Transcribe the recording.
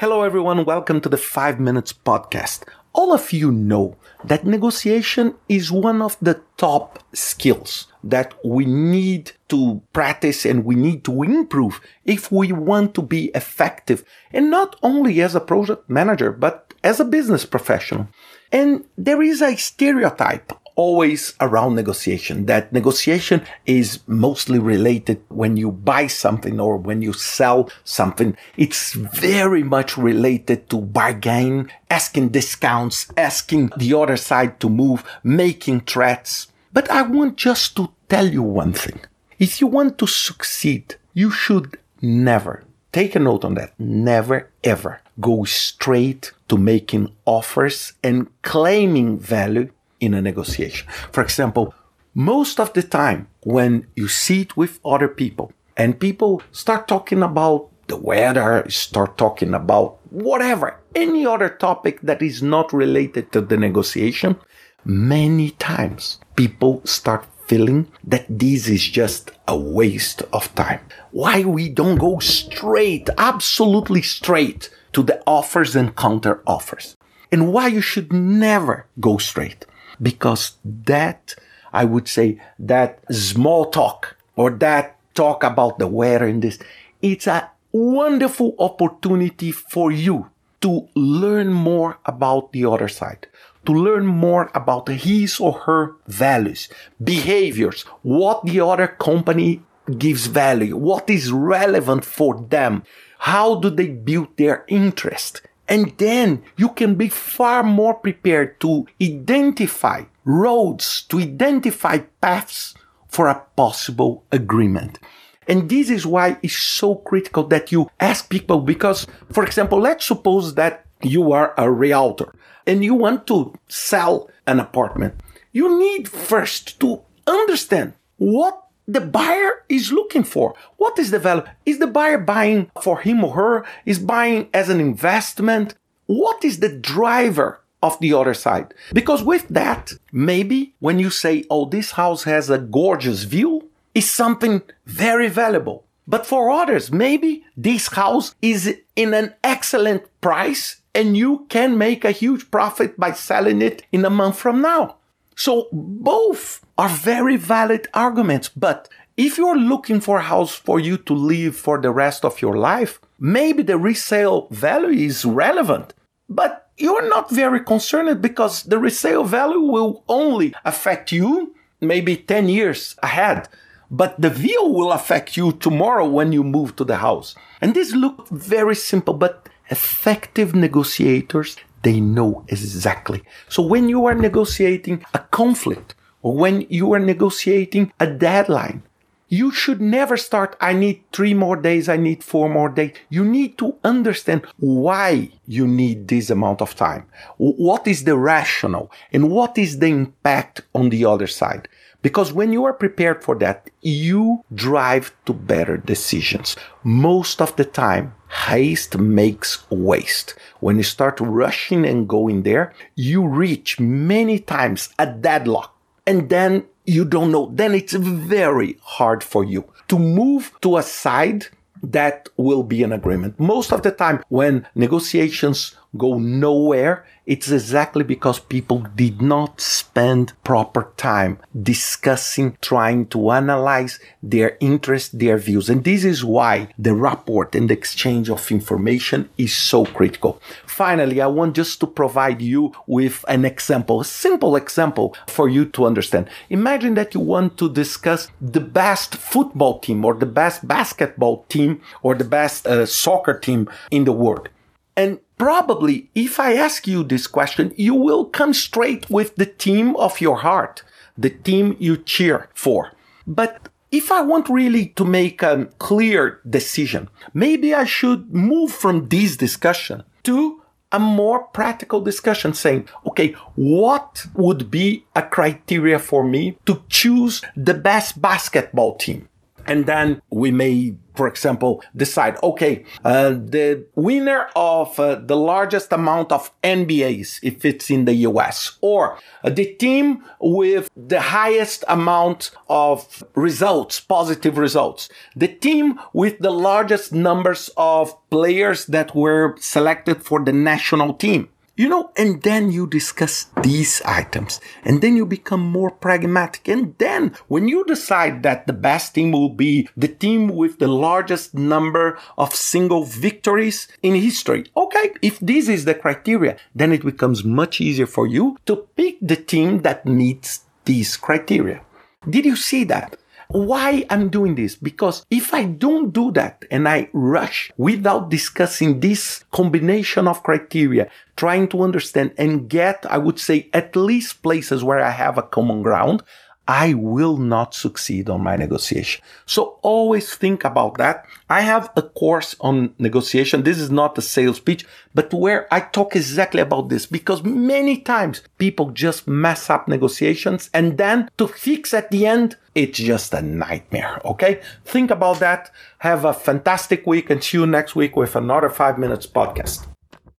Hello, everyone. Welcome to the 5 Minutes Podcast. All of you know that negotiation is one of the top skills that we need to practice and we need to improve if we want to be effective and not only as a project manager, but as a business professional. And there is a stereotype always around negotiation. That negotiation is mostly related when you buy something or when you sell something. It's very much related to bargain, asking discounts, asking the other side to move, making threats. But I want just to tell you one thing. If you want to succeed, you should never, take a note on that, never ever go straight to making offers and claiming value in a negotiation. For example, most of the time when you sit with other people and people start talking about the weather, start talking about whatever, any other topic that is not related to the negotiation, many times people start feeling that this is just a waste of time. Why we don't go straight, absolutely straight to the offers and counter offers. And why you should never go straight because that, I would say, that small talk or that talk about the weather and this, it's a wonderful opportunity for you to learn more about the other side, to learn more about his or her values, behaviors, what the other company gives value, what is relevant for them, how do they build their interest, and then you can be far more prepared to identify roads, to identify paths for a possible agreement. And this is why it's so critical that you ask people because, for example, let's suppose that you are a realtor and you want to sell an apartment. You need first to understand what the buyer is looking for. What is the value? Is the buyer buying for him or her? Is buying as an investment? What is the driver of the other side? Because with that, maybe when you say, oh, this house has a gorgeous view, is something very valuable. But for others, maybe this house is in an excellent price and you can make a huge profit by selling it in a month from now. So both are very valid arguments. But if you're looking for a house for you to live for the rest of your life, maybe the resale value is relevant. But you're not very concerned because the resale value will only affect you maybe 10 years ahead. But the view will affect you tomorrow when you move to the house. And this looks very simple, but effective negotiators they know exactly. So when you are negotiating a conflict or when you are negotiating a deadline, you should never start, I need three more days, I need four more days. You need to understand why you need this amount of time. What is the rationale and what is the impact on the other side? Because when you are prepared for that, you drive to better decisions. Most of the time, haste makes waste. When you start rushing and going there, you reach many times a deadlock and then you don't know. Then it's very hard for you to move to a side that will be an agreement. Most of the time when negotiations go nowhere, it's exactly because people did not spend proper time discussing, trying to analyze their interests, their views. And this is why the rapport and the exchange of information is so critical. Finally, I want just to provide you with an example, a simple example for you to understand. Imagine that you want to discuss the best football team or the best basketball team or the best uh, soccer team in the world. And probably if I ask you this question, you will come straight with the team of your heart, the team you cheer for. But if I want really to make a clear decision, maybe I should move from this discussion to a more practical discussion saying, okay, what would be a criteria for me to choose the best basketball team? And then we may for example, decide, okay, uh, the winner of uh, the largest amount of NBAs, if it's in the US, or uh, the team with the highest amount of results, positive results, the team with the largest numbers of players that were selected for the national team. You know, and then you discuss these items and then you become more pragmatic. And then when you decide that the best team will be the team with the largest number of single victories in history. Okay. If this is the criteria, then it becomes much easier for you to pick the team that meets these criteria. Did you see that? Why I'm doing this? Because if I don't do that and I rush without discussing this combination of criteria, trying to understand and get, I would say, at least places where I have a common ground, I will not succeed on my negotiation. So always think about that. I have a course on negotiation. This is not a sales pitch, but where I talk exactly about this because many times people just mess up negotiations and then to fix at the end, it's just a nightmare. Okay. Think about that. Have a fantastic week and see you next week with another five minutes podcast.